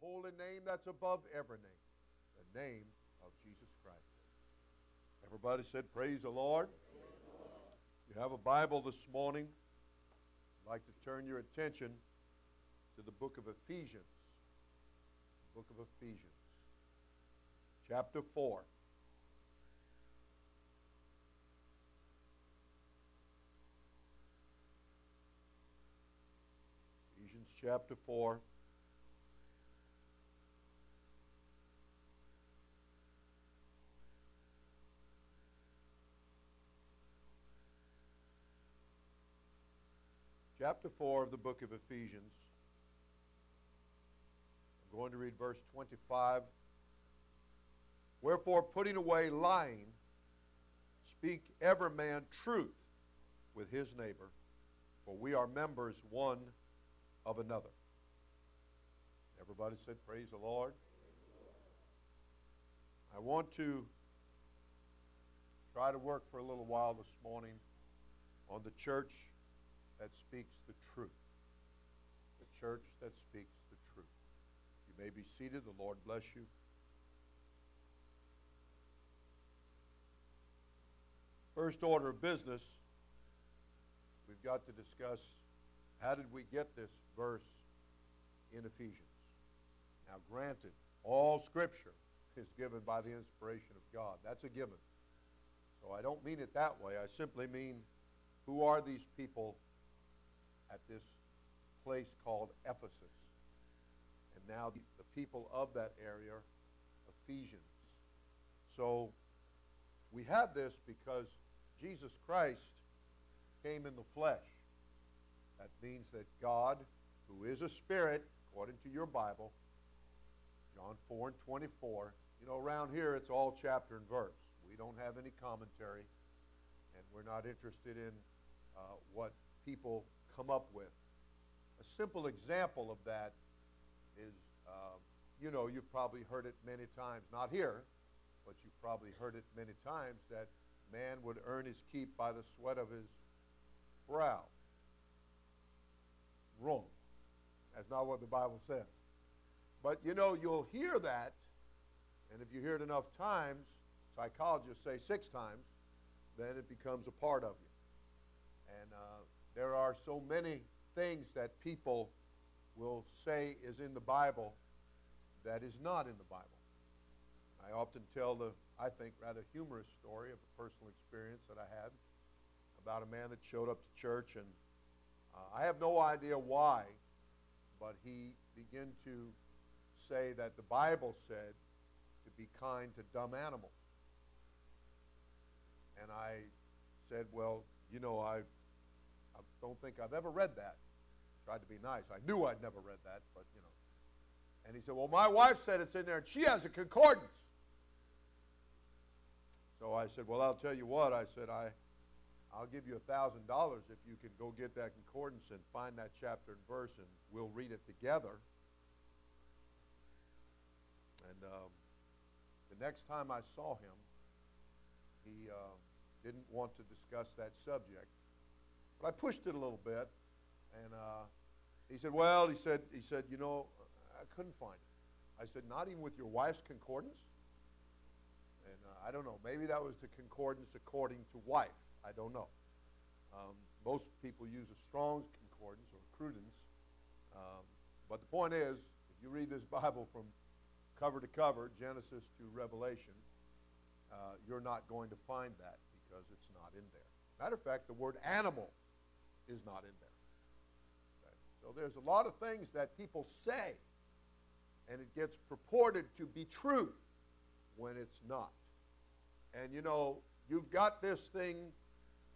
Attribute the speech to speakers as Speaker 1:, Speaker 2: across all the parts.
Speaker 1: holy name that's above every name, the name of Jesus Christ. Everybody said, Praise the Lord. You have a Bible this morning. I'd like to turn your attention to the book of Ephesians. Book of Ephesians, chapter 4. Ephesians chapter 4. Chapter 4 of the book of Ephesians. I'm going to read verse 25. Wherefore, putting away lying, speak every man truth with his neighbor, for we are members one of another. Everybody said, Praise the Lord. I want to try to work for a little while this morning on the church that speaks the truth. The church that speaks the truth. You may be seated. The Lord bless you. First order of business, we've got to discuss how did we get this verse in Ephesians? Now, granted, all Scripture is given by the inspiration of God. That's a given. So I don't mean it that way. I simply mean who are these people at this place called Ephesus. And now the, the people of that area are Ephesians. So we have this because Jesus Christ came in the flesh. That means that God, who is a spirit, according to your Bible, John 4 and 24, you know, around here it's all chapter and verse. We don't have any commentary, and we're not interested in uh, what people come up with. A simple example of that is, uh, you know, you've probably heard it many times, not here, but you've probably heard it many times that man would earn his keep by the sweat of his brow. Wrong. That's not what the Bible says. But you know, you'll hear that, and if you hear it enough times, psychologists say six times, then it becomes a part of you. There are so many things that people will say is in the Bible that is not in the Bible. I often tell the, I think, rather humorous story of a personal experience that I had about a man that showed up to church, and uh, I have no idea why, but he began to say that the Bible said to be kind to dumb animals. And I said, well, you know, I don't think I've ever read that. Tried to be nice. I knew I'd never read that, but you know. And he said, Well, my wife said it's in there, and she has a concordance. So I said, Well, I'll tell you what. I said, I, I'll give you a $1,000 if you can go get that concordance and find that chapter and verse, and we'll read it together. And um, the next time I saw him, he uh, didn't want to discuss that subject. But I pushed it a little bit, and uh, he said, "Well," he said, "he said, you know, I couldn't find it." I said, "Not even with your wife's concordance." And uh, I don't know. Maybe that was the concordance according to wife. I don't know. Um, most people use a Strong's concordance or Cruden's. Um, but the point is, if you read this Bible from cover to cover, Genesis to Revelation, uh, you're not going to find that because it's not in there. Matter of fact, the word animal is not in there. Okay? So there's a lot of things that people say, and it gets purported to be true when it's not. And you know, you've got this thing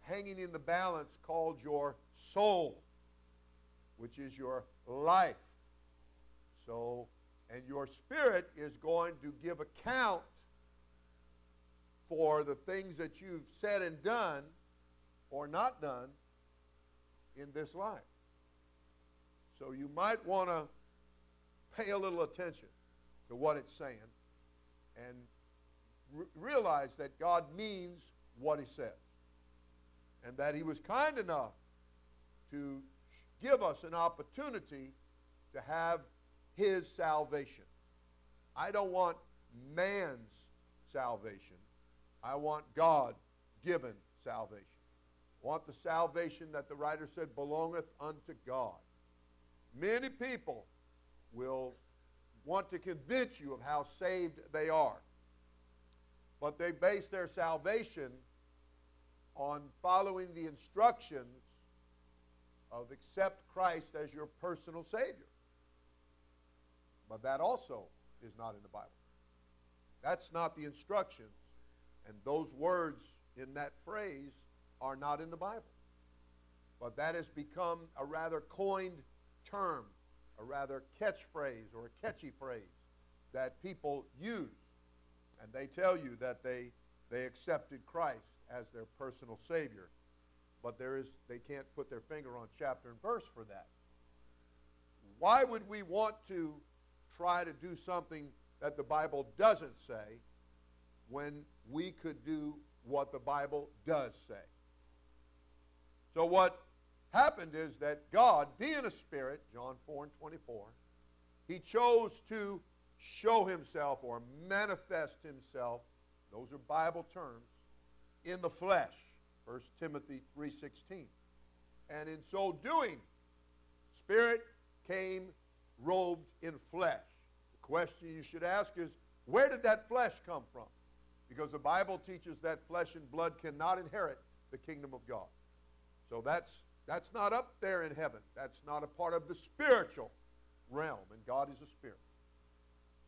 Speaker 1: hanging in the balance called your soul, which is your life. So, and your spirit is going to give account for the things that you've said and done or not done in this life. So you might want to pay a little attention to what it's saying and re- realize that God means what he says and that he was kind enough to give us an opportunity to have his salvation. I don't want man's salvation. I want God given salvation. Want the salvation that the writer said belongeth unto God. Many people will want to convince you of how saved they are. But they base their salvation on following the instructions of accept Christ as your personal Savior. But that also is not in the Bible. That's not the instructions. And those words in that phrase are not in the Bible. But that has become a rather coined term, a rather catchphrase or a catchy phrase that people use. And they tell you that they, they accepted Christ as their personal Savior. But there is, they can't put their finger on chapter and verse for that. Why would we want to try to do something that the Bible doesn't say when we could do what the Bible does say? So, what happened is that God, being a spirit, John 4 and 24, he chose to show himself or manifest himself, those are Bible terms, in the flesh. 1 Timothy 3:16. And in so doing, spirit came robed in flesh. The question you should ask is, where did that flesh come from? Because the Bible teaches that flesh and blood cannot inherit the kingdom of God. So that's that's not up there in heaven. That's not a part of the spiritual realm, and God is a spirit.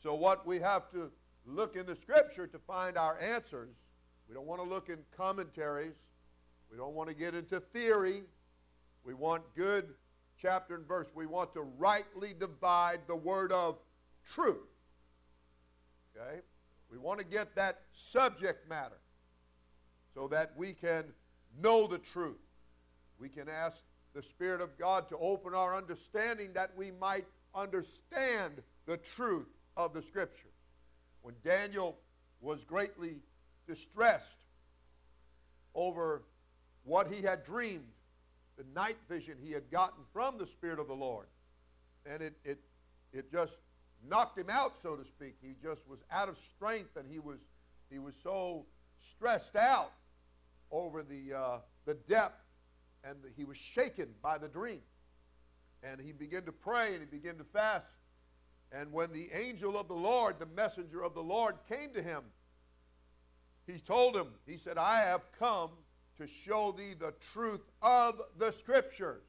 Speaker 1: So what we have to look in the scripture to find our answers, we don't want to look in commentaries. We don't want to get into theory. We want good chapter and verse. We want to rightly divide the word of truth. Okay? We want to get that subject matter so that we can know the truth. We can ask the Spirit of God to open our understanding that we might understand the truth of the Scripture. When Daniel was greatly distressed over what he had dreamed, the night vision he had gotten from the Spirit of the Lord, and it, it, it just knocked him out, so to speak. He just was out of strength, and he was, he was so stressed out over the, uh, the depth, and he was shaken by the dream. And he began to pray, and he began to fast. And when the angel of the Lord, the messenger of the Lord, came to him, he told him, he said, I have come to show thee the truth of the Scriptures.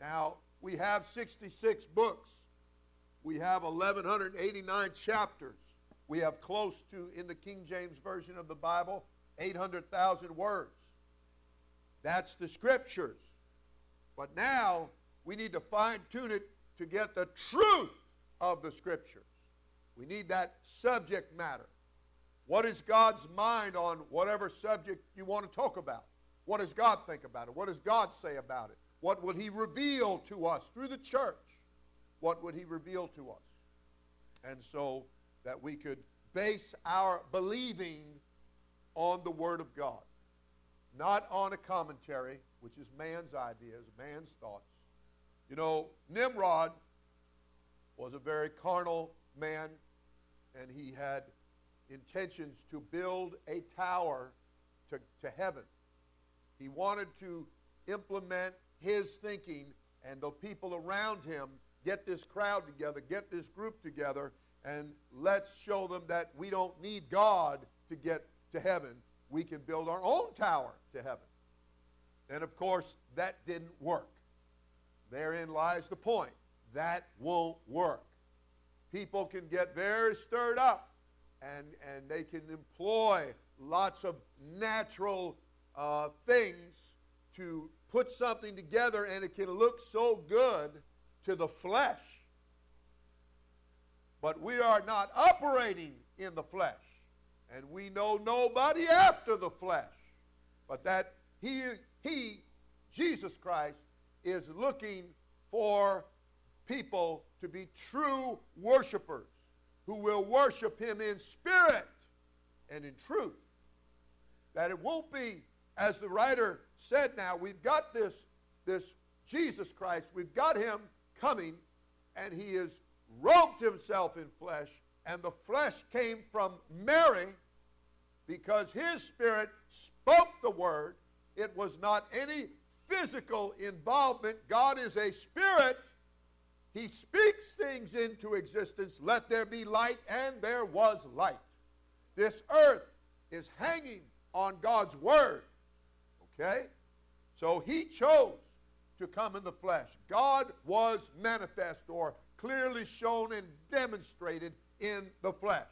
Speaker 1: Now, we have 66 books. We have 1,189 chapters. We have close to, in the King James Version of the Bible, 800,000 words. That's the Scriptures. But now we need to fine tune it to get the truth of the Scriptures. We need that subject matter. What is God's mind on whatever subject you want to talk about? What does God think about it? What does God say about it? What would He reveal to us through the church? what would he reveal to us? And so that we could base our believing on the Word of God, not on a commentary, which is man's ideas, man's thoughts. You know, Nimrod was a very carnal man, and he had intentions to build a tower to, to heaven. He wanted to implement his thinking, and the people around him get this crowd together, get this group together, and let's show them that we don't need God to get to heaven. We can build our own tower to heaven. And of course, that didn't work. Therein lies the point. That won't work. People can get very stirred up and, and they can employ lots of natural uh, things to put something together and it can look so good to the flesh. But we are not operating in the flesh. And we know nobody after the flesh. But that he, he, Jesus Christ, is looking for people to be true worshipers who will worship him in spirit and in truth. That it won't be, as the writer said now, we've got this, this Jesus Christ, we've got him coming, and he has robed himself in flesh, and the flesh came from Mary because his spirit spoke the word. It was not any physical involvement. God is a spirit. He speaks things into existence. Let there be light, and there was light. This earth is hanging on God's word. Okay? So he chose to come in the flesh. God was manifest or clearly shown and demonstrated in the flesh.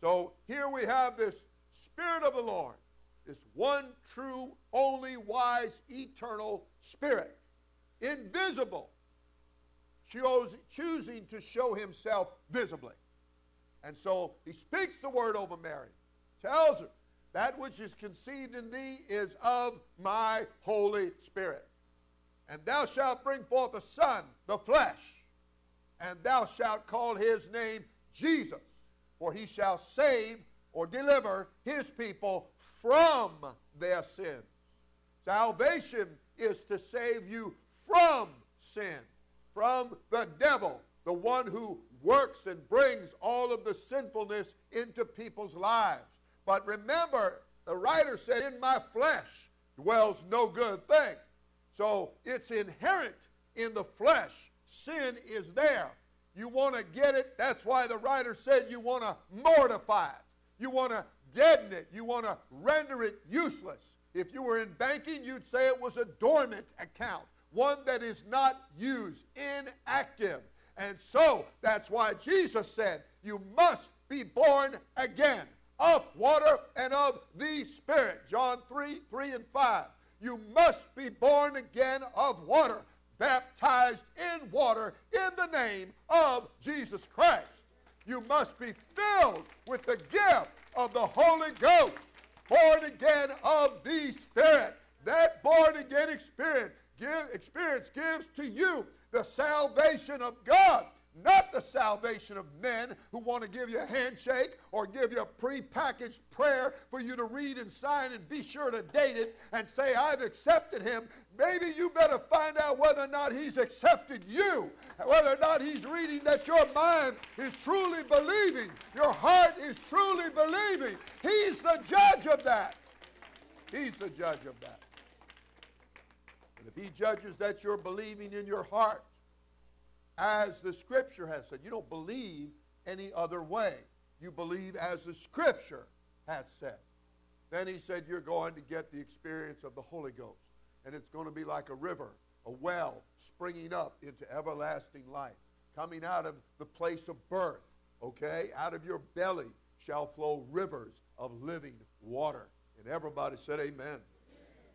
Speaker 1: So here we have this Spirit of the Lord, this one true, only wise, eternal Spirit, invisible, choosing to show himself visibly. And so he speaks the word over Mary, tells her, That which is conceived in thee is of my Holy Spirit. And thou shalt bring forth a son, the flesh, and thou shalt call his name Jesus, for he shall save or deliver his people from their sins. Salvation is to save you from sin, from the devil, the one who works and brings all of the sinfulness into people's lives. But remember, the writer said, In my flesh dwells no good thing. So it's inherent in the flesh. Sin is there. You want to get it. That's why the writer said you want to mortify it. You want to deaden it. You want to render it useless. If you were in banking, you'd say it was a dormant account, one that is not used, inactive. And so that's why Jesus said, You must be born again of water and of the Spirit. John 3 3 and 5. You must be born again of water, baptized in water in the name of Jesus Christ. You must be filled with the gift of the Holy Ghost, born again of the Spirit. That born again experience, give, experience gives to you the salvation of God not the salvation of men who want to give you a handshake or give you a prepackaged prayer for you to read and sign and be sure to date it and say, I've accepted him. Maybe you better find out whether or not he's accepted you, whether or not he's reading that your mind is truly believing, your heart is truly believing. He's the judge of that. He's the judge of that. And if he judges that you're believing in your heart, as the Scripture has said. You don't believe any other way. You believe as the Scripture has said. Then he said, You're going to get the experience of the Holy Ghost. And it's going to be like a river, a well springing up into everlasting life, coming out of the place of birth, okay? Out of your belly shall flow rivers of living water. And everybody said, Amen.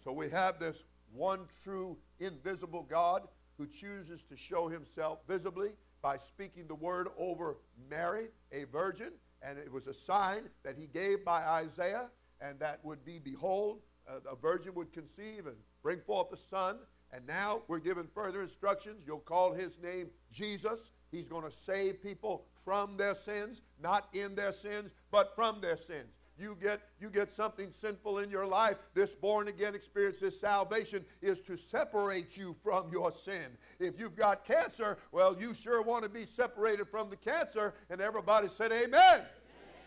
Speaker 1: So we have this one true invisible God who chooses to show himself visibly by speaking the word over Mary, a virgin, and it was a sign that he gave by Isaiah, and that would be, behold, uh, a virgin would conceive and bring forth a son. And now we're given further instructions. You'll call his name Jesus. He's going to save people from their sins, not in their sins, but from their sins you get you get something sinful in your life. This born again experience this salvation is to separate you from your sin. If you've got cancer well you sure want to be separated from the cancer. And everybody said amen, amen.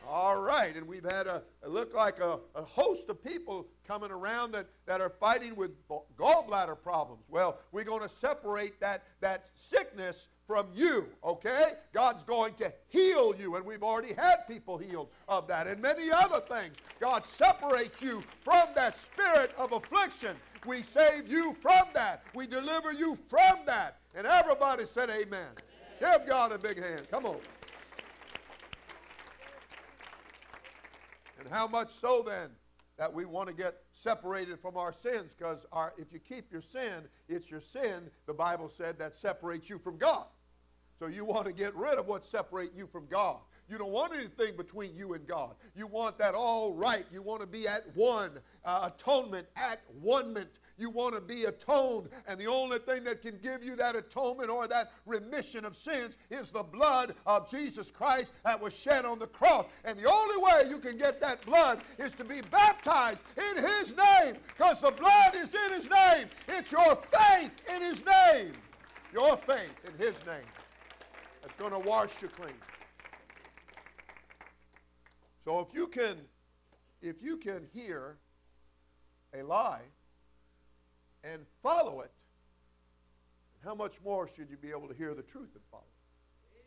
Speaker 1: all right. And we've had a, look like a, a host of people coming around that, that are fighting with gallbladder problems. Well we're going to separate that that sickness from you, okay? God's going to heal you, and we've already had people healed of that, and many other things. God separates you from that spirit of affliction. We save you from that. We deliver you from that. And everybody said, Amen. amen. Give God a big hand. Come on. And how much so then that we want to get separated from our sins because if you keep your sin, it's your sin, the Bible said, that separates you from God. So you want to get rid of what's separating you from God. You don't want anything between you and God. You want that all right. You want to be at one, uh, atonement, at one. You want to be atoned, and the only thing that can give you that atonement or that remission of sins is the blood of Jesus Christ that was shed on the cross. And the only way you can get that blood is to be baptized in His name, because the blood is in His name. It's your faith in His name. Your faith in His name. That's going to wash you clean. So if you can if you can hear a lie and follow it, how much more should you be able to hear the truth and follow it?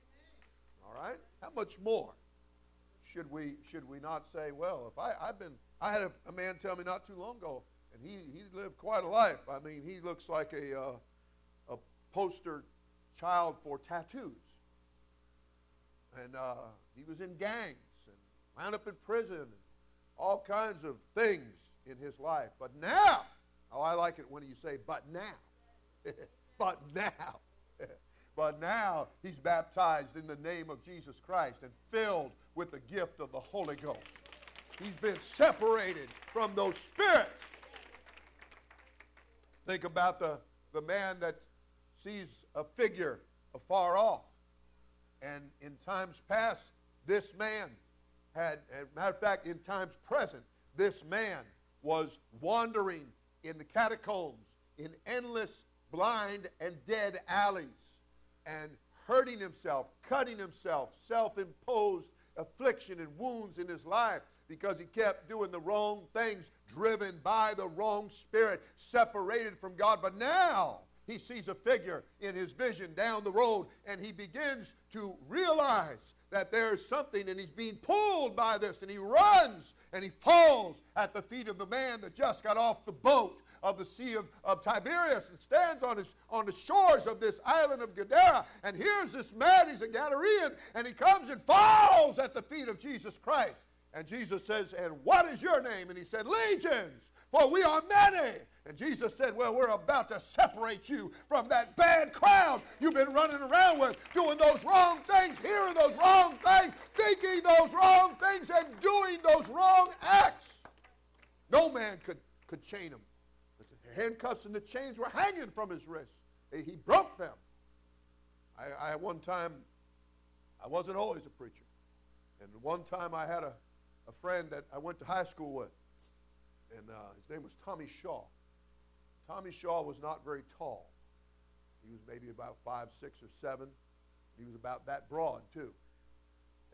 Speaker 1: All right? How much more should we should we not say, well, if I, I've been I had a, a man tell me not too long ago, and he, he lived quite a life. I mean, he looks like a, uh, a poster child for tattoos. And uh, he was in gangs and wound up in prison and all kinds of things in his life. But now, oh, I like it when you say, but now. but now. but now he's baptized in the name of Jesus Christ and filled with the gift of the Holy Ghost. He's been separated from those spirits. Think about the, the man that sees a figure afar off. And in times past, this man had, matter of fact, in times present, this man was wandering in the catacombs in endless blind and dead alleys and hurting himself, cutting himself, self imposed affliction and wounds in his life because he kept doing the wrong things, driven by the wrong spirit, separated from God. But now he sees a figure in his vision down the road and he begins to realize that there's something and he's being pulled by this and he runs and he falls at the feet of the man that just got off the boat of the Sea of, of Tiberias and stands on, his, on the shores of this island of Gadara. And here's this man, he's a Gadarean, and he comes and falls at the feet of Jesus Christ. And Jesus says, And what is your name? And he said, Legions, for we are many. And Jesus said, Well, we're about to separate you from that bad crowd you've been running around with, doing those wrong things, hearing those wrong things, thinking those wrong things, and doing those wrong acts. No man could, could chain him. The handcuffs and the chains were hanging from his wrists. He broke them. I, I one time, I wasn't always a preacher. And one time I had a, a friend that I went to high school with, and uh, his name was Tommy Shaw. Tommy Shaw was not very tall. He was maybe about five, six, or seven. He was about that broad too,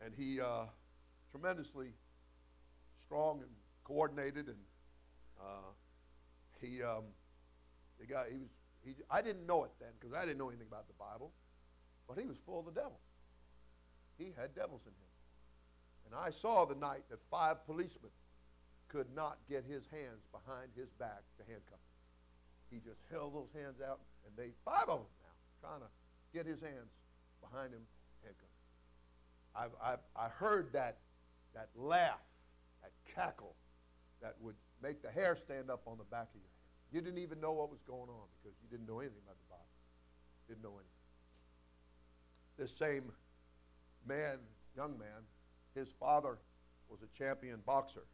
Speaker 1: and he uh, tremendously strong and coordinated, and uh, he um, he got he was he. I didn't know it then because I didn't know anything about the Bible, but he was full of the devil. He had devils in him. And I saw the night that five policemen could not get his hands behind his back to handcuff him. He just held those hands out, and they, five of them now, trying to get his hands behind him, handcuffed. I've, I've, I heard that, that laugh, that cackle that would make the hair stand up on the back of your head. You didn't even know what was going on because you didn't know anything about the Bible. Didn't know anything. This same man, young man, his father was a champion boxer.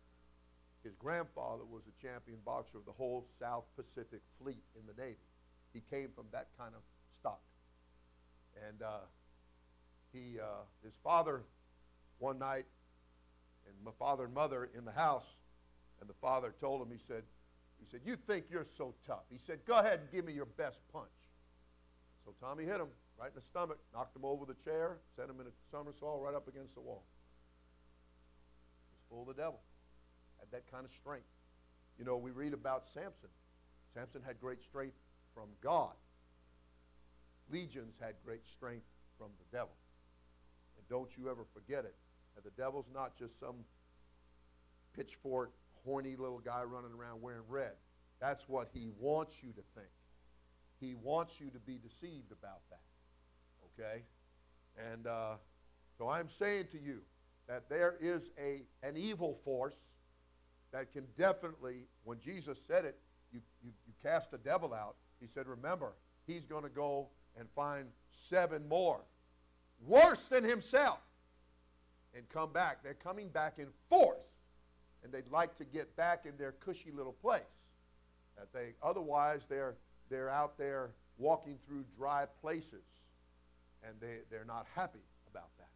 Speaker 1: His grandfather was a champion boxer of the whole South Pacific Fleet in the Navy. He came from that kind of stock. And uh, he, uh, his father, one night, and my father and mother in the house, and the father told him, he said, he said, you think you're so tough. He said, go ahead and give me your best punch. So Tommy hit him right in the stomach, knocked him over the chair, sent him in a somersault right up against the wall full of the devil. Had that kind of strength. You know, we read about Samson. Samson had great strength from God. Legions had great strength from the devil. And don't you ever forget it. That the devil's not just some pitchfork, horny little guy running around wearing red. That's what he wants you to think. He wants you to be deceived about that. Okay? And uh, so I'm saying to you, that there is a, an evil force that can definitely, when Jesus said it, you, you, you cast the devil out, he said, remember, he's going to go and find seven more worse than himself and come back. They're coming back in force, and they'd like to get back in their cushy little place. That they otherwise they're they're out there walking through dry places, and they, they're not happy about that.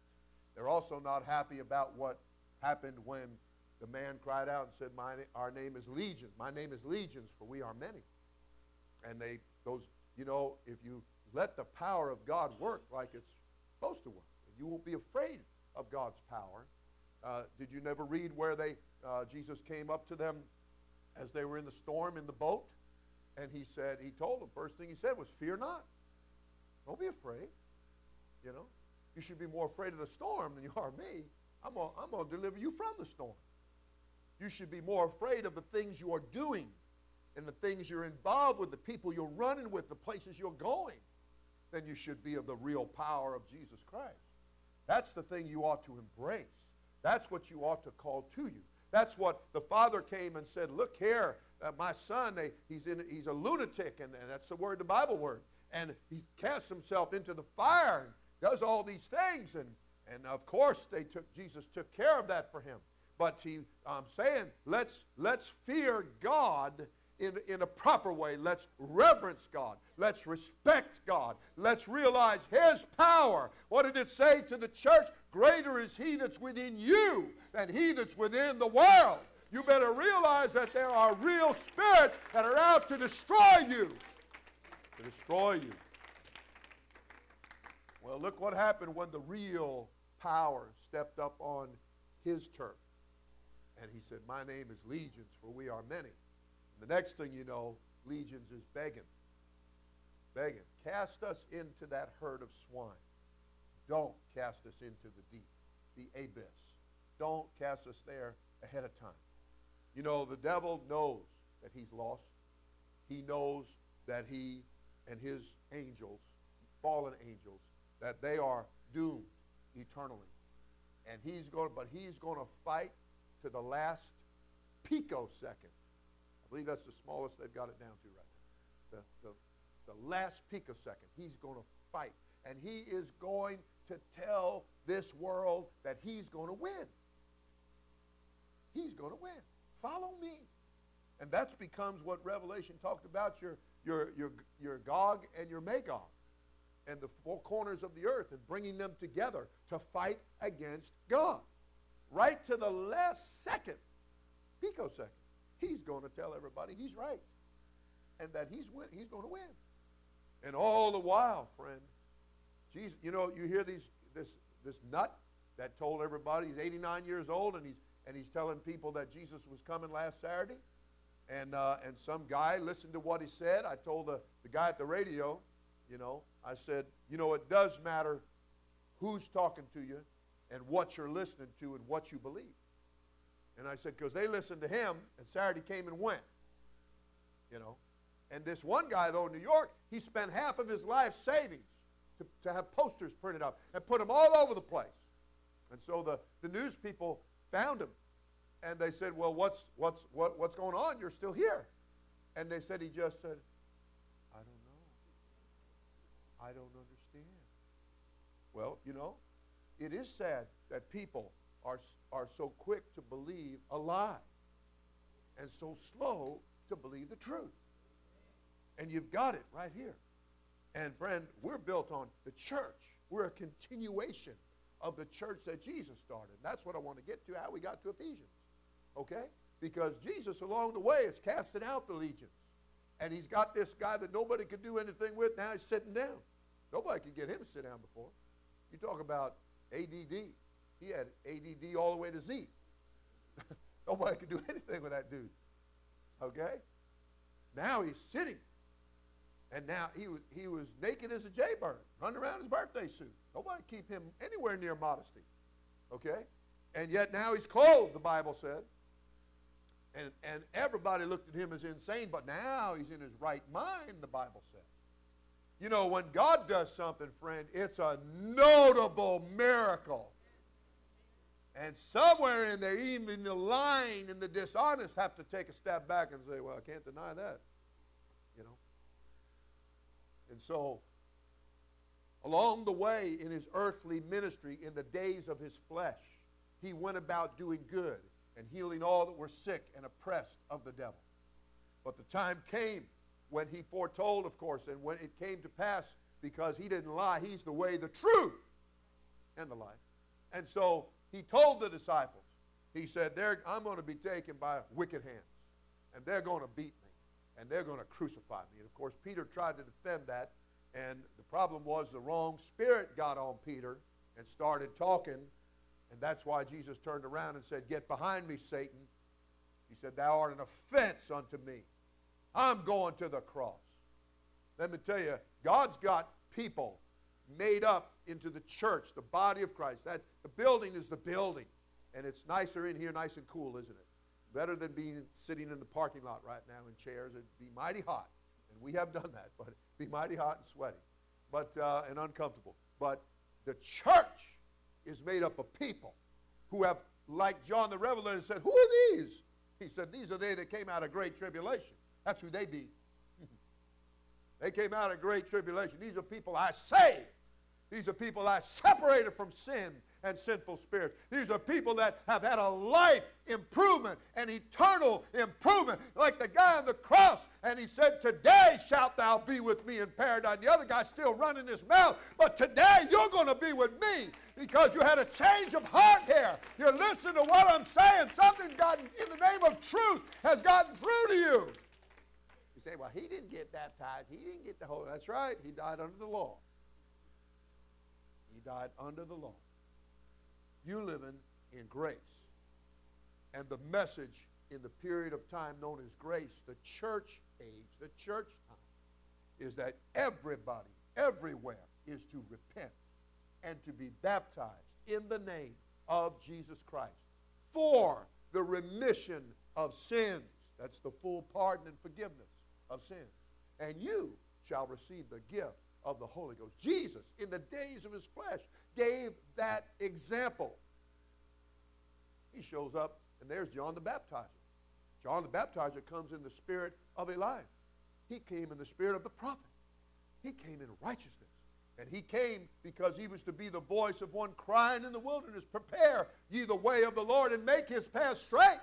Speaker 1: they're also not happy about what happened when the man cried out and said, My, Our name is Legion. My name is Legions, for we are many. And they, those, you know, if you let the power of God work like it's supposed to work. You won't be afraid of God's power. Uh, did you never read where they uh, Jesus came up to them as they were in the storm in the boat, and he said he told them first thing he said was, "Fear not. Don't be afraid. You know, you should be more afraid of the storm than you are me. I'm I'm gonna deliver you from the storm. You should be more afraid of the things you are doing and the things you're involved with, the people you're running with, the places you're going, than you should be of the real power of Jesus Christ. That's the thing you ought to embrace. That's what you ought to call to you. That's what the father came and said, Look here, uh, my son, they, he's, in, he's a lunatic, and, and that's the word, the Bible word. And he casts himself into the fire and does all these things. And, and of course, they took, Jesus took care of that for him. But he, I'm saying, let's, let's fear God in, in a proper way. Let's reverence God. Let's respect God. Let's realize His power. What did it say to the church? Greater is He that's within you than He that's within the world. You better realize that there are real spirits that are out to destroy you. To destroy you. Well, look what happened when the real power stepped up on his turf. And he said, My name is Legions, for we are many. And the next thing you know, Legions is begging. Begging. Cast us into that herd of swine. Don't cast us into the deep, the abyss. Don't cast us there ahead of time. You know, the devil knows that he's lost. He knows that he and his angels, fallen angels, that they are doomed eternally. And he's going, but he's going to fight to the last picosecond. I believe that's the smallest they've got it down to right now. The, the, the last picosecond. He's going to fight. And he is going to tell this world that he's going to win. He's going to win. Follow me. And that becomes what Revelation talked about your, your, your, your Gog and your Magog and the four corners of the earth and bringing them together to fight against God. Right to the last second, picosecond, he's going to tell everybody he's right and that he's, win- he's going to win. And all the while, friend, Jesus, you know, you hear these, this, this nut that told everybody he's 89 years old and he's, and he's telling people that Jesus was coming last Saturday. And, uh, and some guy listened to what he said. I told the, the guy at the radio, you know, I said, you know, it does matter who's talking to you and what you're listening to and what you believe. And I said, because they listened to him, and Saturday came and went. You know. And this one guy, though, in New York, he spent half of his life savings to, to have posters printed up and put them all over the place. And so the, the news people found him. And they said, Well, what's, what's, what, what's going on? You're still here. And they said, He just said, I don't know. I don't understand. Well, you know, it is sad that people are, are so quick to believe a lie and so slow to believe the truth. And you've got it right here. And friend, we're built on the church. We're a continuation of the church that Jesus started. That's what I want to get to, how we got to Ephesians. Okay? Because Jesus, along the way, is casting out the legions. And he's got this guy that nobody could do anything with. Now he's sitting down. Nobody could get him to sit down before. You talk about ADD. He had ADD all the way to Z. nobody could do anything with that dude. Okay? Now he's sitting. And now he was, he was naked as a jaybird, running around his birthday suit. Nobody keep him anywhere near modesty. Okay? And yet now he's clothed, the Bible said. And, and everybody looked at him as insane, but now he's in his right mind, the Bible said. You know, when God does something, friend, it's a notable miracle. And somewhere in there, even the lying and the dishonest have to take a step back and say, well, I can't deny that. You know? And so, along the way in his earthly ministry, in the days of his flesh, he went about doing good and healing all that were sick and oppressed of the devil. But the time came when he foretold, of course, and when it came to pass, because he didn't lie, he's the way, the truth, and the life. And so he told the disciples, he said, I'm going to be taken by wicked hands, and they're going to beat me, and they're going to crucify me. And of course, Peter tried to defend that, And the problem was the wrong spirit got on Peter and started talking. And that's why Jesus turned around and said, Get behind me, Satan. He said, Thou art an offense unto me. I'm going to the cross. Let me tell you, God's got people made up into the church, the body of Christ. That the building is the building. And it's nicer in here, nice and cool, isn't it? Better than being sitting in the parking lot right now in chairs. It'd be mighty hot. And we have done that, but be mighty hot and sweaty. But uh, and uncomfortable. But the church is made up of people who have, like John the Revelator said, Who are these? He said, These are they that came out of great tribulation. That's who they be. they came out of great tribulation. These are people I saved. These are people I separated from sin and sinful spirits. These are people that have had a life improvement, an eternal improvement, like the guy on the cross. And he said, Today shalt thou be with me in paradise. The other guy's still running his mouth, but today you're going to be with me because you had a change of heart here. You're listening to what I'm saying. Something's gotten, in the name of truth, has gotten through to you. Say, Well, he didn't get baptized. He didn't get the Holy. That's right. He died under the law. He died under the law. You living in grace. And the message in the period of time known as grace, the church age, the church time, is that everybody, everywhere, is to repent and to be baptized in the name of Jesus Christ for the remission of sins. That's the full pardon and forgiveness of sins. And you shall receive the gift of the Holy Ghost. Jesus, in the days of his flesh, gave that example. He shows up, and there's John the Baptizer. John the Baptizer comes in the spirit of Elijah. He came in the spirit of the prophet. He came in righteousness. And he came because he was to be the voice of one crying in the wilderness, Prepare ye the way of the Lord and make his path straight.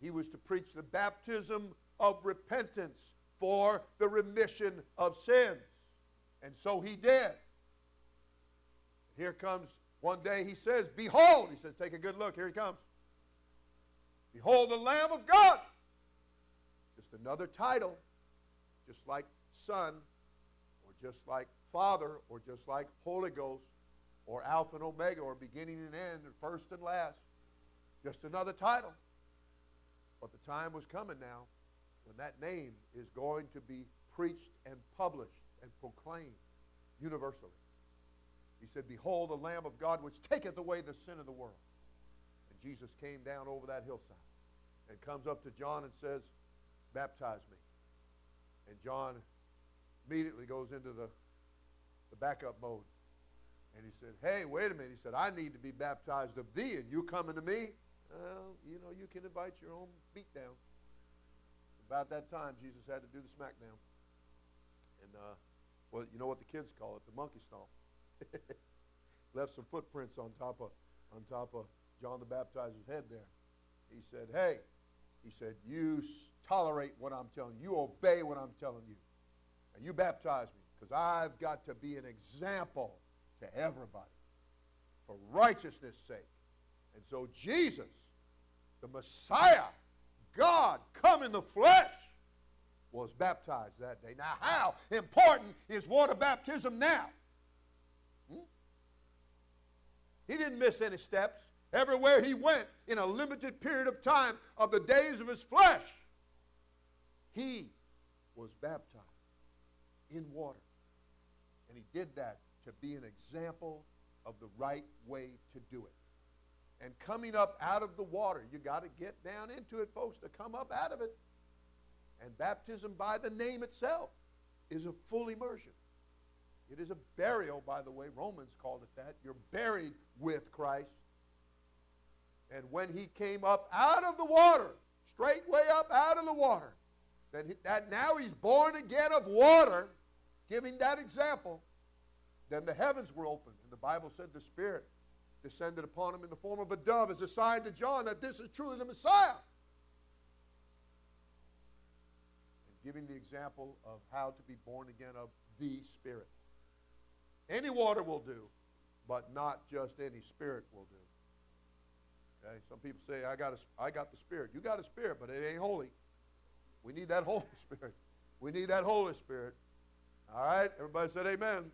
Speaker 1: He was to preach the baptism of repentance for the remission of sins. And so he did. Here comes one day, he says, Behold, he says, take a good look, here he comes. Behold the Lamb of God. Just another title, just like Son, or just like Father, or just like Holy Ghost, or Alpha and Omega, or beginning and end, and first and last. Just another title. But the time was coming now when that name is going to be preached and published and proclaimed universally. He said, Behold the Lamb of God which taketh away the sin of the world. And Jesus came down over that hillside and comes up to John and says, Baptize me. And John immediately goes into the, the backup mode. And he said, Hey, wait a minute. He said, I need to be baptized of thee, and you coming to me? Well, you know, you can invite your own beatdown. About that time, Jesus had to do the smackdown. And, uh, well, you know what the kids call it, the monkey stomp. Left some footprints on top of on top of John the Baptizer's head there. He said, Hey, he said, you tolerate what I'm telling you. You obey what I'm telling you. And you baptize me because I've got to be an example to everybody for righteousness' sake. And so Jesus, the Messiah, God come in the flesh, was baptized that day. Now, how important is water baptism now? Hmm? He didn't miss any steps. Everywhere he went in a limited period of time of the days of his flesh, he was baptized in water. And he did that to be an example of the right way to do it. And coming up out of the water, you got to get down into it, folks, to come up out of it. And baptism by the name itself is a full immersion. It is a burial, by the way. Romans called it that. You're buried with Christ. And when he came up out of the water, straight way up out of the water, then he, that now he's born again of water, giving that example. Then the heavens were opened, and the Bible said the Spirit descended upon him in the form of a dove as a sign to John that this is truly the Messiah. And giving the example of how to be born again of the Spirit. Any water will do, but not just any spirit will do. Okay? Some people say, I got, a, I got the Spirit. You got a Spirit, but it ain't holy. We need that Holy Spirit. We need that Holy Spirit. All right? Everybody said amen.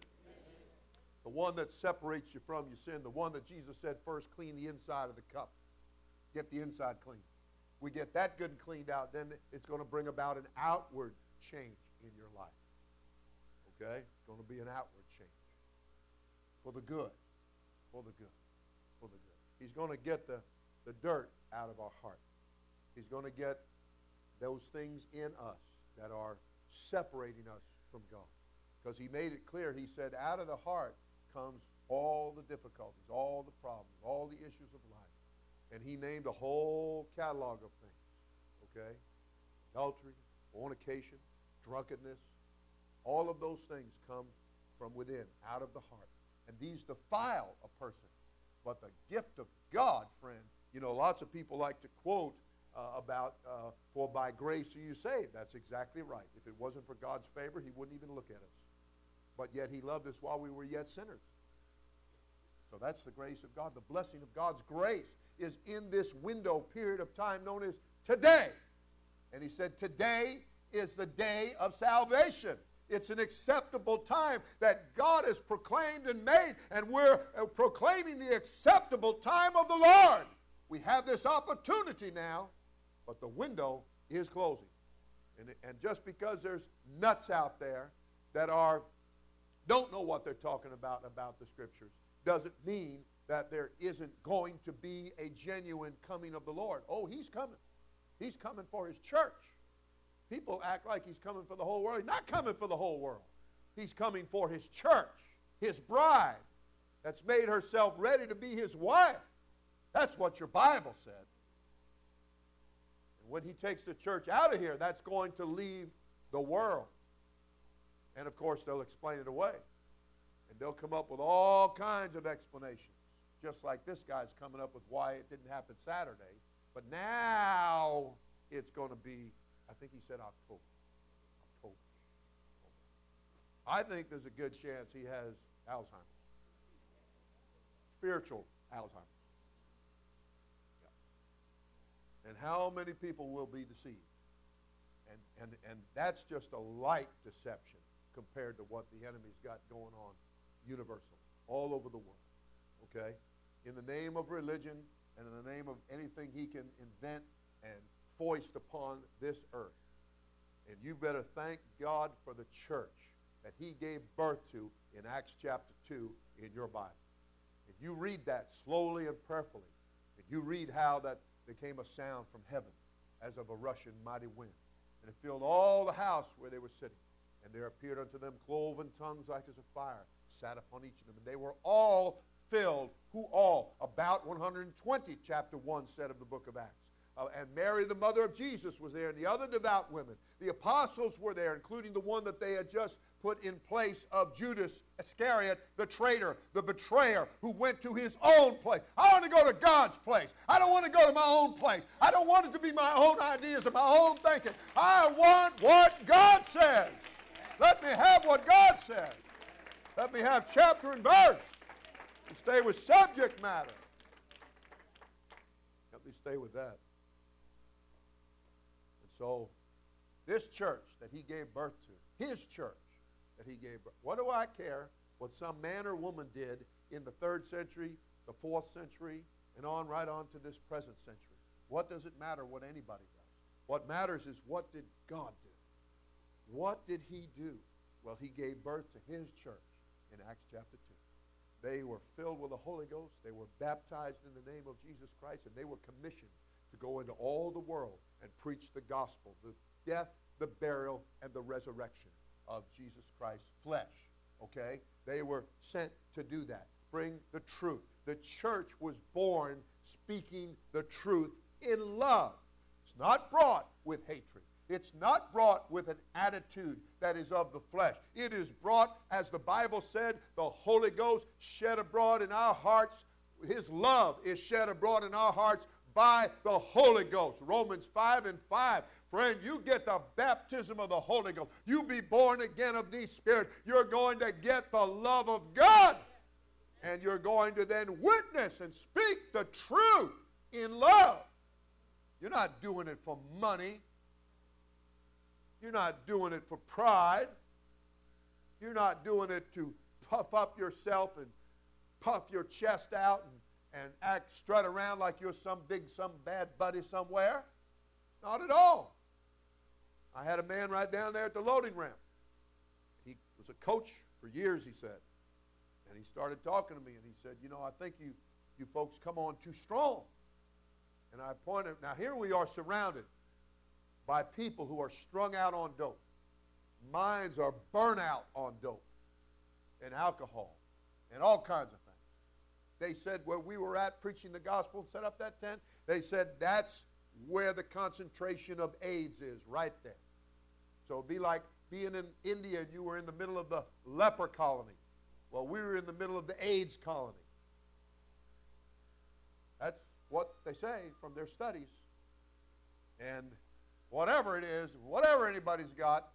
Speaker 1: The one that separates you from your sin, the one that Jesus said first clean the inside of the cup. Get the inside clean. We get that good and cleaned out, then it's going to bring about an outward change in your life. Okay? It's going to be an outward change. For the good. For the good. For the good. He's going to get the, the dirt out of our heart. He's going to get those things in us that are separating us from God. Because he made it clear, he said, out of the heart comes all the difficulties, all the problems, all the issues of life. And he named a whole catalog of things, okay? Adultery, fornication, drunkenness, all of those things come from within, out of the heart. And these defile a person. But the gift of God, friend, you know, lots of people like to quote uh, about, uh, for by grace are you saved. That's exactly right. If it wasn't for God's favor, he wouldn't even look at us. But yet he loved us while we were yet sinners. So that's the grace of God. The blessing of God's grace is in this window period of time known as today. And he said, Today is the day of salvation. It's an acceptable time that God has proclaimed and made, and we're uh, proclaiming the acceptable time of the Lord. We have this opportunity now, but the window is closing. And, and just because there's nuts out there that are don't know what they're talking about about the scriptures doesn't mean that there isn't going to be a genuine coming of the Lord. Oh, he's coming. He's coming for his church. People act like he's coming for the whole world. He's not coming for the whole world. He's coming for his church, his bride, that's made herself ready to be his wife. That's what your Bible said. And when he takes the church out of here, that's going to leave the world. And of course, they'll explain it away. And they'll come up with all kinds of explanations, just like this guy's coming up with why it didn't happen Saturday. But now it's going to be I think he said October. October. I think there's a good chance he has Alzheimer's. Spiritual Alzheimer's. Yeah. And how many people will be deceived? And, and, and that's just a light deception compared to what the enemy's got going on universal, all over the world. Okay? In the name of religion and in the name of anything he can invent and foist upon this earth. And you better thank God for the church that he gave birth to in Acts chapter 2 in your Bible. And you read that slowly and prayerfully. And you read how that there came a sound from heaven as of a rushing mighty wind. And it filled all the house where they were sitting. And there appeared unto them cloven tongues like as of fire, sat upon each of them. And they were all filled. Who all? About 120, chapter 1 said of the book of Acts. Uh, and Mary, the mother of Jesus, was there, and the other devout women. The apostles were there, including the one that they had just put in place of Judas Iscariot, the traitor, the betrayer, who went to his own place. I want to go to God's place. I don't want to go to my own place. I don't want it to be my own ideas and my own thinking. I want what God says. Let me have what God says. Let me have chapter and verse. And stay with subject matter. Let me stay with that. And so, this church that he gave birth to, his church that he gave birth, what do I care what some man or woman did in the third century, the fourth century, and on right on to this present century? What does it matter what anybody does? What matters is what did God do? What did he do? Well, he gave birth to his church in Acts chapter 2. They were filled with the Holy Ghost. They were baptized in the name of Jesus Christ, and they were commissioned to go into all the world and preach the gospel, the death, the burial, and the resurrection of Jesus Christ's flesh. Okay? They were sent to do that. Bring the truth. The church was born speaking the truth in love. It's not brought with hatred. It's not brought with an attitude that is of the flesh. It is brought, as the Bible said, the Holy Ghost shed abroad in our hearts. His love is shed abroad in our hearts by the Holy Ghost. Romans 5 and 5. Friend, you get the baptism of the Holy Ghost. You be born again of the Spirit. You're going to get the love of God. And you're going to then witness and speak the truth in love. You're not doing it for money. You're not doing it for pride. You're not doing it to puff up yourself and puff your chest out and, and act, strut around like you're some big, some bad buddy somewhere. Not at all. I had a man right down there at the loading ramp. He was a coach for years, he said. And he started talking to me and he said, You know, I think you, you folks come on too strong. And I pointed, now here we are surrounded by people who are strung out on dope. Minds are burnt out on dope and alcohol and all kinds of things. They said where we were at preaching the gospel and set up that tent, they said that's where the concentration of AIDS is, right there. So it'd be like being in India and you were in the middle of the leper colony. Well, we were in the middle of the AIDS colony. That's what they say from their studies. And whatever it is, whatever anybody's got,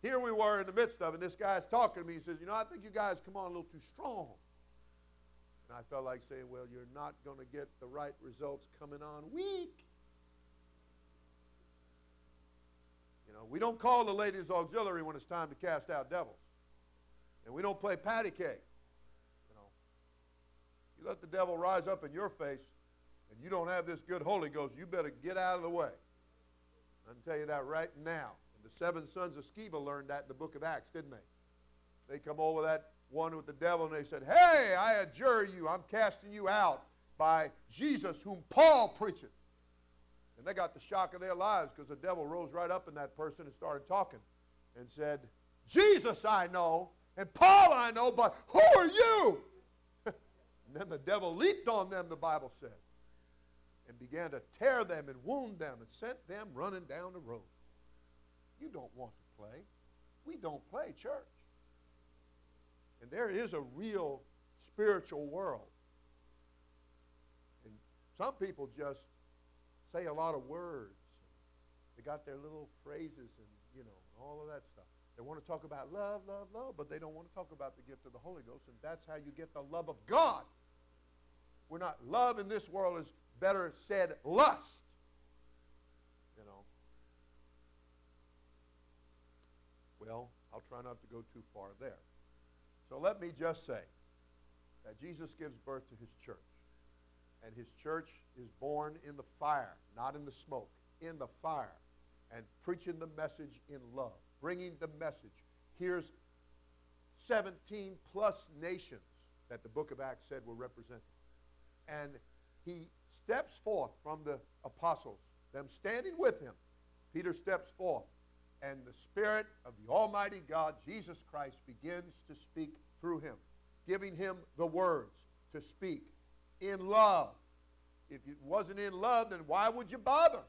Speaker 1: here we were in the midst of it. And this guy's talking to me. He says, You know, I think you guys come on a little too strong. And I felt like saying, Well, you're not going to get the right results coming on weak. You know, we don't call the ladies auxiliary when it's time to cast out devils. And we don't play patty cake. You know, you let the devil rise up in your face and you don't have this good Holy Ghost, you better get out of the way. I can tell you that right now. The seven sons of Sceva learned that in the book of Acts, didn't they? They come over that one with the devil and they said, Hey, I adjure you, I'm casting you out by Jesus, whom Paul preacheth. And they got the shock of their lives because the devil rose right up in that person and started talking and said, Jesus I know, and Paul I know, but who are you? and then the devil leaped on them, the Bible said, and began to tear them and wound them and sent them running down the road. You don't want to play. We don't play church. And there is a real spiritual world. And some people just say a lot of words. They got their little phrases and, you know, all of that stuff. They want to talk about love, love, love, but they don't want to talk about the gift of the Holy Ghost, and that's how you get the love of God. We're not love in this world is better said lust. You know. Well, I'll try not to go too far there. So let me just say that Jesus gives birth to his church. And his church is born in the fire, not in the smoke, in the fire, and preaching the message in love bringing the message. Here's 17 plus nations that the book of Acts said were represented. And he steps forth from the apostles, them standing with him. Peter steps forth, and the Spirit of the Almighty God, Jesus Christ, begins to speak through him, giving him the words to speak in love. If it wasn't in love, then why would you bother?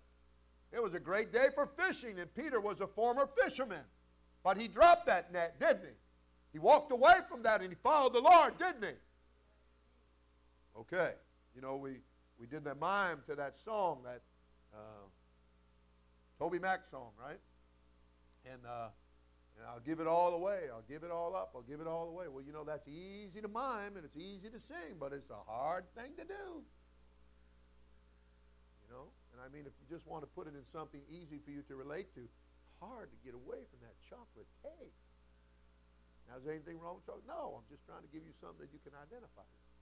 Speaker 1: It was a great day for fishing, and Peter was a former fisherman. But he dropped that net, didn't he? He walked away from that and he followed the Lord, didn't he? Okay. You know, we, we did the mime to that song, that uh, TobyMac song, right? And, uh, and I'll give it all away. I'll give it all up. I'll give it all away. Well, you know, that's easy to mime and it's easy to sing, but it's a hard thing to do. You know? And I mean, if you just want to put it in something easy for you to relate to, hard to get away from that chocolate cake. Now, is there anything wrong with chocolate? No, I'm just trying to give you something that you can identify with.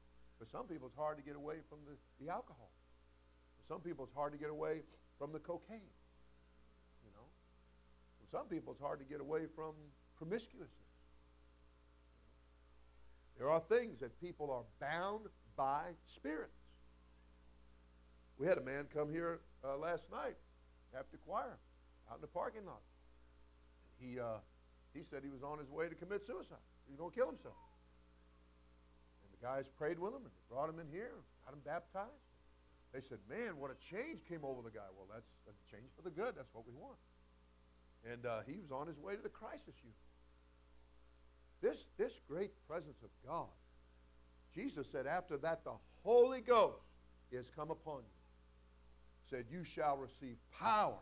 Speaker 1: For some people, it's hard to get away from the, the alcohol. For some people, it's hard to get away from the cocaine. You know? For some people, it's hard to get away from promiscuousness. There are things that people are bound by spirits. We had a man come here uh, last night after choir out in the parking lot. He, uh, he said he was on his way to commit suicide. He was going to kill himself. Guys prayed with him and brought him in here and got him baptized. They said, man, what a change came over the guy. Well, that's a change for the good. That's what we want. And uh, he was on his way to the crisis unit. This, this great presence of God, Jesus said after that the Holy Ghost is come upon you said, You shall receive power.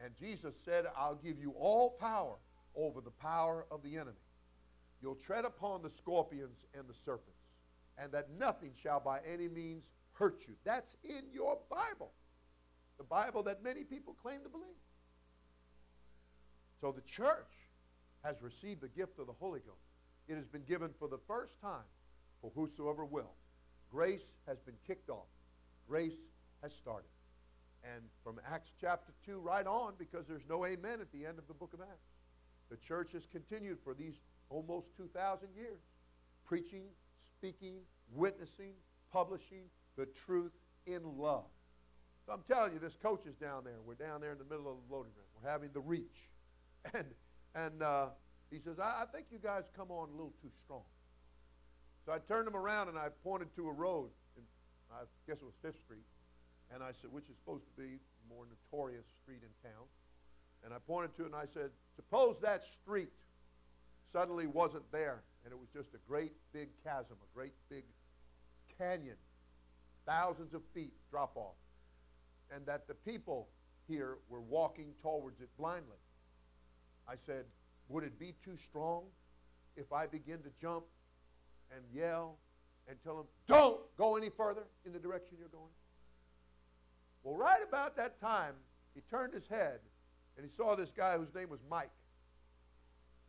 Speaker 1: And Jesus said, I'll give you all power over the power of the enemy. You'll tread upon the scorpions and the serpents, and that nothing shall by any means hurt you. That's in your Bible, the Bible that many people claim to believe. So the church has received the gift of the Holy Ghost, it has been given for the first time for whosoever will. Grace has been kicked off. Grace has started. And from Acts chapter 2 right on, because there's no amen at the end of the book of Acts, the church has continued for these almost 2,000 years, preaching, speaking, witnessing, publishing the truth in love. So I'm telling you, this coach is down there. We're down there in the middle of the loading ramp. We're having the reach. And, and uh, he says, I, I think you guys come on a little too strong. So I turned him around and I pointed to a road, in, I guess it was Fifth Street, and I said, which is supposed to be a more notorious street in town. And I pointed to it and I said, suppose that street suddenly wasn't there and it was just a great big chasm, a great big canyon, thousands of feet drop off, and that the people here were walking towards it blindly. I said, would it be too strong if I begin to jump and yell and tell them, don't go any further in the direction you're going? Well, right about that time, he turned his head and he saw this guy whose name was Mike.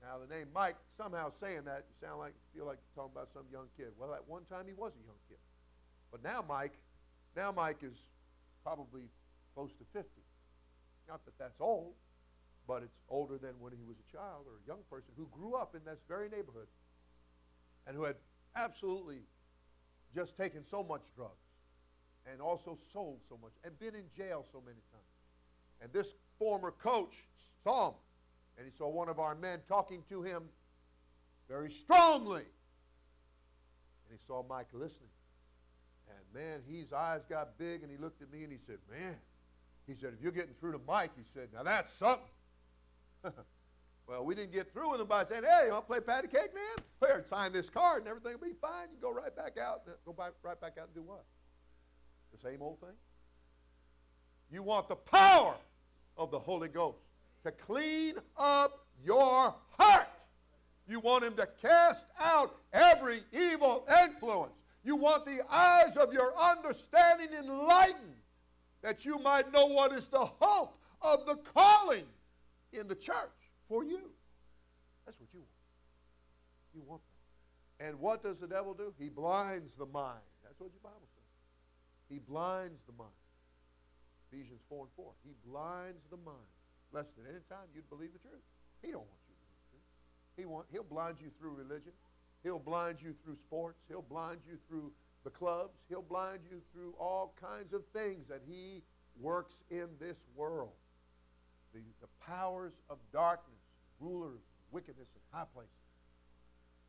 Speaker 1: Now, the name Mike, somehow saying that, you sound like, feel like you're talking about some young kid. Well, at one time he was a young kid. But now Mike, now Mike is probably close to 50. Not that that's old, but it's older than when he was a child or a young person who grew up in this very neighborhood and who had absolutely just taken so much drugs and also sold so much and been in jail so many times. And this former coach saw him and he saw one of our men talking to him very strongly. And he saw Mike listening. And man, his eyes got big and he looked at me and he said, Man, he said, if you're getting through to Mike, he said, now that's something. well, we didn't get through with him by saying, hey, you want to play patty cake, man? Here, sign this card and everything will be fine. You go right back out, uh, go back, right back out and do what? The same old thing? You want the power of the Holy Ghost to clean up your heart. You want him to cast out every evil influence. You want the eyes of your understanding enlightened that you might know what is the hope of the calling in the church for you. That's what you want. You want that. And what does the devil do? He blinds the mind. That's what your Bible says. He blinds the mind. Ephesians 4 and 4. He blinds the mind. Less than any time you'd believe the truth. He don't want you to believe the truth. He want, he'll blind you through religion. He'll blind you through sports. He'll blind you through the clubs. He'll blind you through all kinds of things that he works in this world. The, the powers of darkness, rulers, wickedness in high places.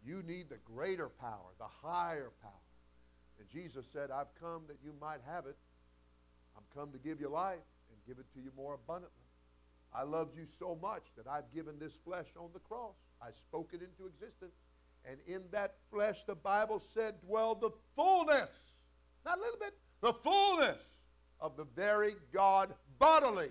Speaker 1: You need the greater power, the higher power. And Jesus said, I've come that you might have it. I'm come to give you life and give it to you more abundantly. I loved you so much that I've given this flesh on the cross. I spoke it into existence. And in that flesh, the Bible said, dwelled the fullness, not a little bit, the fullness of the very God bodily.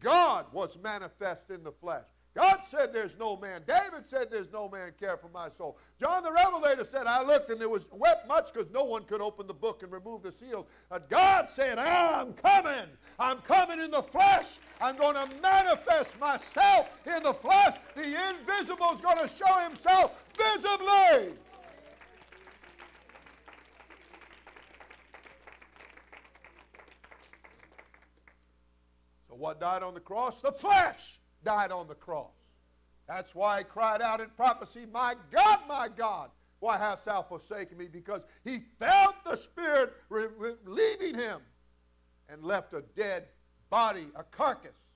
Speaker 1: God was manifest in the flesh. God said there's no man. David said there's no man care for my soul. John the Revelator said, I looked and it was wept much because no one could open the book and remove the seals. But God said, I'm coming. I'm coming in the flesh. I'm going to manifest myself in the flesh. The invisible is going to show himself visibly. So, what died on the cross? The flesh died on the cross. That's why he cried out in prophecy, My God, my God, why hast thou forsaken me? Because he felt the Spirit leaving him and left a dead body, a carcass.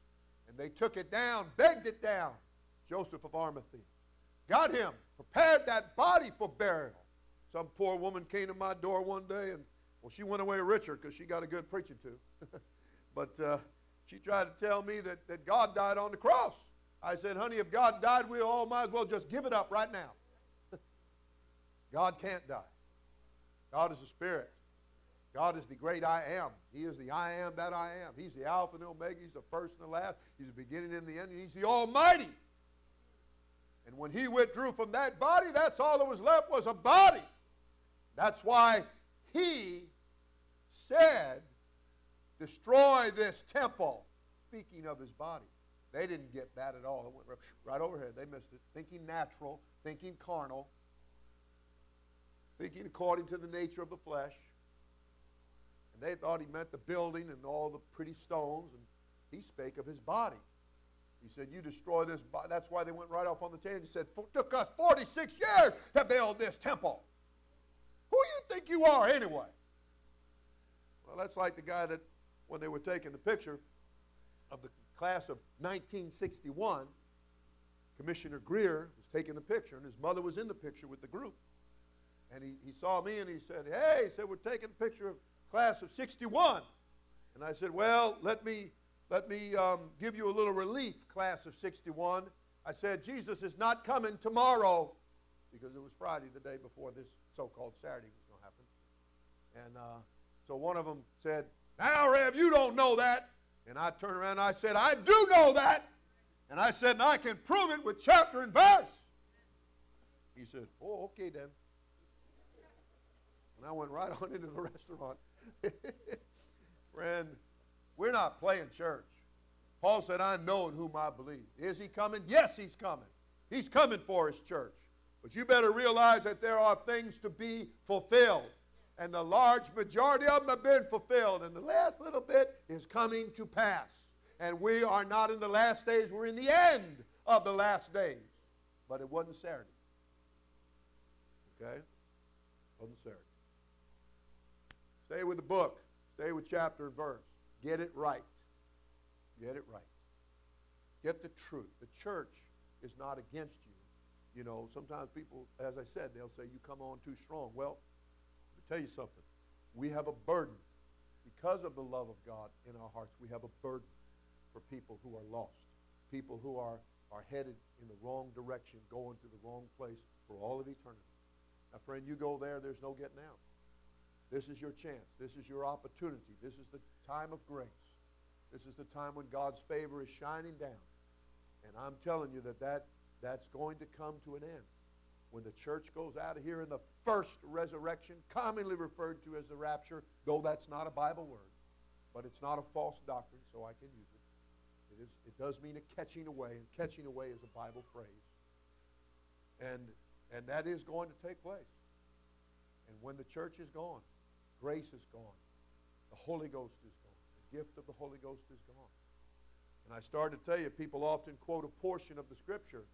Speaker 1: And they took it down, begged it down. Joseph of Arimathea got him, prepared that body for burial. Some poor woman came to my door one day, and well, she went away richer because she got a good preaching to. but uh, she tried to tell me that, that God died on the cross. I said, honey, if God died, we all might as well just give it up right now. God can't die. God is a spirit. God is the great I am. He is the I am that I am. He's the Alpha and the Omega. He's the first and the last. He's the beginning and the end. And he's the Almighty. And when he withdrew from that body, that's all that was left was a body. That's why he said, Destroy this temple, speaking of his body. They didn't get that at all. It went right overhead. They missed it. Thinking natural, thinking carnal, thinking according to the nature of the flesh. And they thought he meant the building and all the pretty stones, and he spake of his body. He said, You destroy this body. That's why they went right off on the tangent. He said, It Took us 46 years to build this temple. Who do you think you are anyway? Well, that's like the guy that, when they were taking the picture of the class of 1961, Commissioner Greer was taking the picture, and his mother was in the picture with the group. And he, he saw me and he said, Hey, he said, We're taking a picture of class of 61. And I said, Well, let me, let me um, give you a little relief, class of 61. I said, Jesus is not coming tomorrow because it was Friday, the day before this so called Saturday was going to happen. And uh, so one of them said, Now, Rev, you don't know that. And I turned around and I said, I do know that. And I said, and I can prove it with chapter and verse. He said, Oh, okay then. And I went right on into the restaurant. Friend, we're not playing church. Paul said, I know in whom I believe. Is he coming? Yes, he's coming. He's coming for his church. But you better realize that there are things to be fulfilled. And the large majority of them have been fulfilled. And the last little bit is coming to pass. And we are not in the last days, we're in the end of the last days. But it wasn't Saturday. Okay? Wasn't Saturday. Stay with the book. Stay with chapter and verse. Get it right. Get it right. Get the truth. The church is not against you. You know, sometimes people, as I said, they'll say, You come on too strong. Well, tell you something. We have a burden. Because of the love of God in our hearts, we have a burden for people who are lost, people who are, are headed in the wrong direction, going to the wrong place for all of eternity. Now, friend, you go there, there's no getting out. This is your chance. This is your opportunity. This is the time of grace. This is the time when God's favor is shining down. And I'm telling you that, that that's going to come to an end. When the church goes out of here in the first resurrection, commonly referred to as the rapture, though that's not a Bible word, but it's not a false doctrine, so I can use it. It, is, it does mean a catching away, and catching away is a Bible phrase. And, and that is going to take place. And when the church is gone, grace is gone, the Holy Ghost is gone, the gift of the Holy Ghost is gone. And I started to tell you, people often quote a portion of the Scripture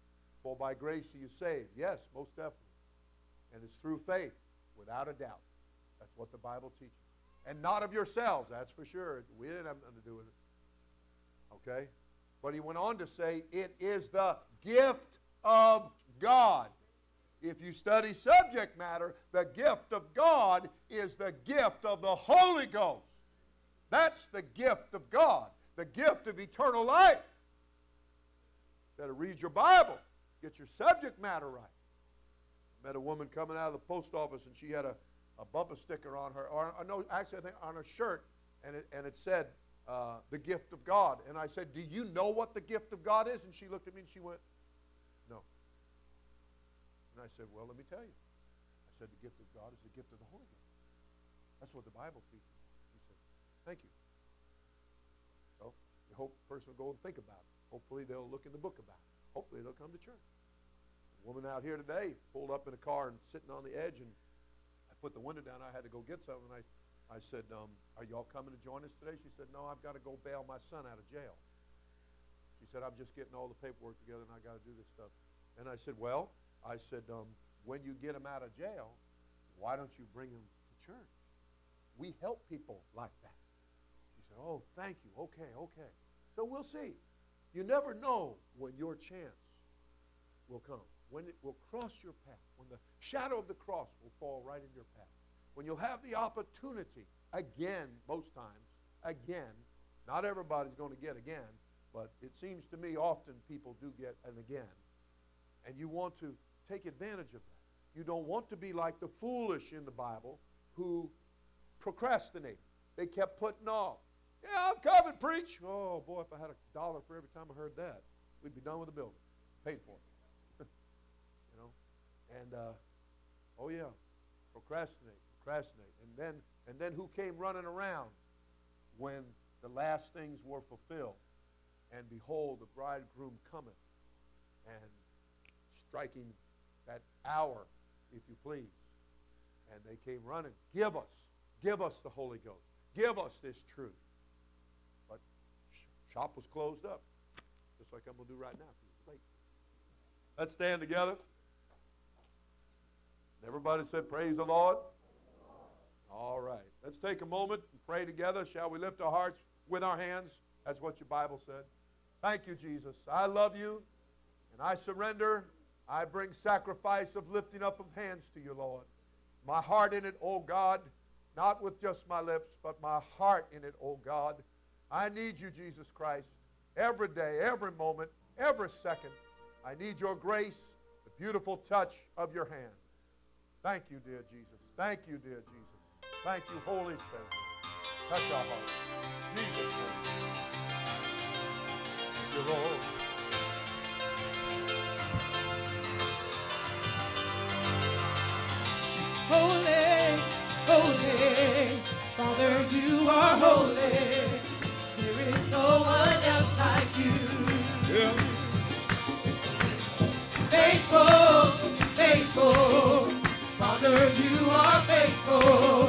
Speaker 1: for by grace are you saved. Yes, most definitely. And it's through faith, without a doubt. That's what the Bible teaches. And not of yourselves, that's for sure. We didn't have nothing to do with it. Okay? But he went on to say, it is the gift of God. If you study subject matter, the gift of God is the gift of the Holy Ghost. That's the gift of God, the gift of eternal life. Better read your Bible. Get your subject matter right. Met a woman coming out of the post office, and she had a, a bumper sticker on her, or, or no, actually, I think on her shirt, and it, and it said, uh, the gift of God. And I said, Do you know what the gift of God is? And she looked at me and she went, No. And I said, Well, let me tell you. I said, The gift of God is the gift of the Holy Ghost. That's what the Bible teaches. She said, Thank you. So, you hope the person will go and think about it. Hopefully, they'll look in the book about it. Hopefully they'll come to church. A woman out here today pulled up in a car and sitting on the edge, and I put the window down. I had to go get something. I, I said, um, "Are y'all coming to join us today?" She said, "No, I've got to go bail my son out of jail." She said, "I'm just getting all the paperwork together, and I got to do this stuff." And I said, "Well," I said, um, "When you get him out of jail, why don't you bring him to church? We help people like that." She said, "Oh, thank you. Okay, okay. So we'll see." You never know when your chance will come, when it will cross your path, when the shadow of the cross will fall right in your path, when you'll have the opportunity again, most times, again. Not everybody's going to get again, but it seems to me often people do get an again. And you want to take advantage of that. You don't want to be like the foolish in the Bible who procrastinated. They kept putting off. Yeah, I'm coming, preach. Oh, boy, if I had a dollar for every time I heard that, we'd be done with the building. Paid for it. you know? And, uh, oh, yeah, procrastinate, procrastinate. And then, and then who came running around when the last things were fulfilled? And behold, the bridegroom cometh, and striking that hour, if you please. And they came running. Give us, give us the Holy Ghost. Give us this truth. Shop was closed up, just like I'm going to do right now. Late. Let's stand together. Everybody said, Praise the Lord. All right. Let's take a moment and pray together. Shall we lift our hearts with our hands? That's what your Bible said. Thank you, Jesus. I love you, and I surrender. I bring sacrifice of lifting up of hands to you, Lord. My heart in it, O God, not with just my lips, but my heart in it, O God. I need you, Jesus Christ, every day, every moment, every second. I need your grace, the beautiful touch of your hand. Thank you, dear Jesus. Thank you, dear Jesus. Thank you, Holy Savior. Touch our hearts. Jesus' name. Lord.
Speaker 2: Holy, holy, Father, you are holy. Faithful, faithful, Father, you are faithful. We have put